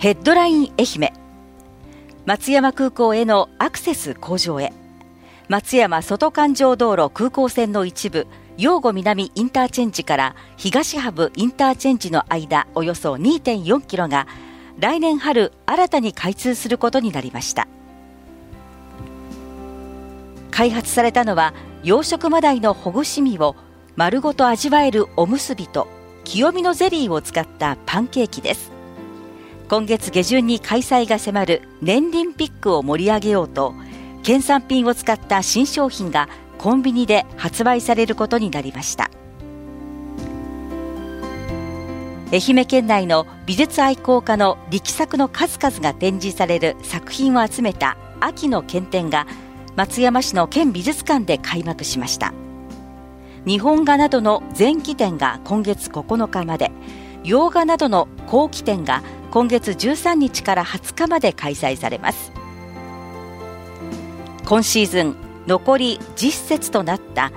ヘッドライン愛媛。松山空港へのアクセス向上へ。松山外環状道路空港線の一部陽子南インターチェンジから東ハブインターチェンジの間およそ2.4キロが来年春新たに開通することになりました。開発されたのは養殖マダイのほぐし身を丸ごと味わえるおむすびと清見のゼリーを使ったパンケーキです。今月下旬に開催が迫る年輪ピックを盛り上げようと県産品を使った新商品がコンビニで発売されることになりました。愛媛県内の美術愛好家の力作の数々が展示される作品を集めた秋の県展が松山市の県美術館で開幕しました。日本画などの前期展が今月9日まで洋画などの後期展が今月13日から20日まで開催されます。今シーズン残り10節となった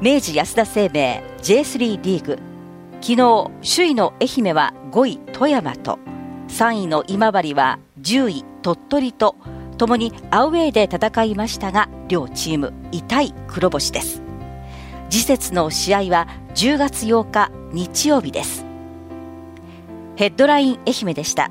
明治安田生命 J3 リーグ。昨日首位の愛媛は5位富山と3位の今治は10位鳥取とともにアウェーで戦いましたが両チーム痛い黒星です。次節の試合は10月8日日曜日です。ヘッドライン愛媛でした。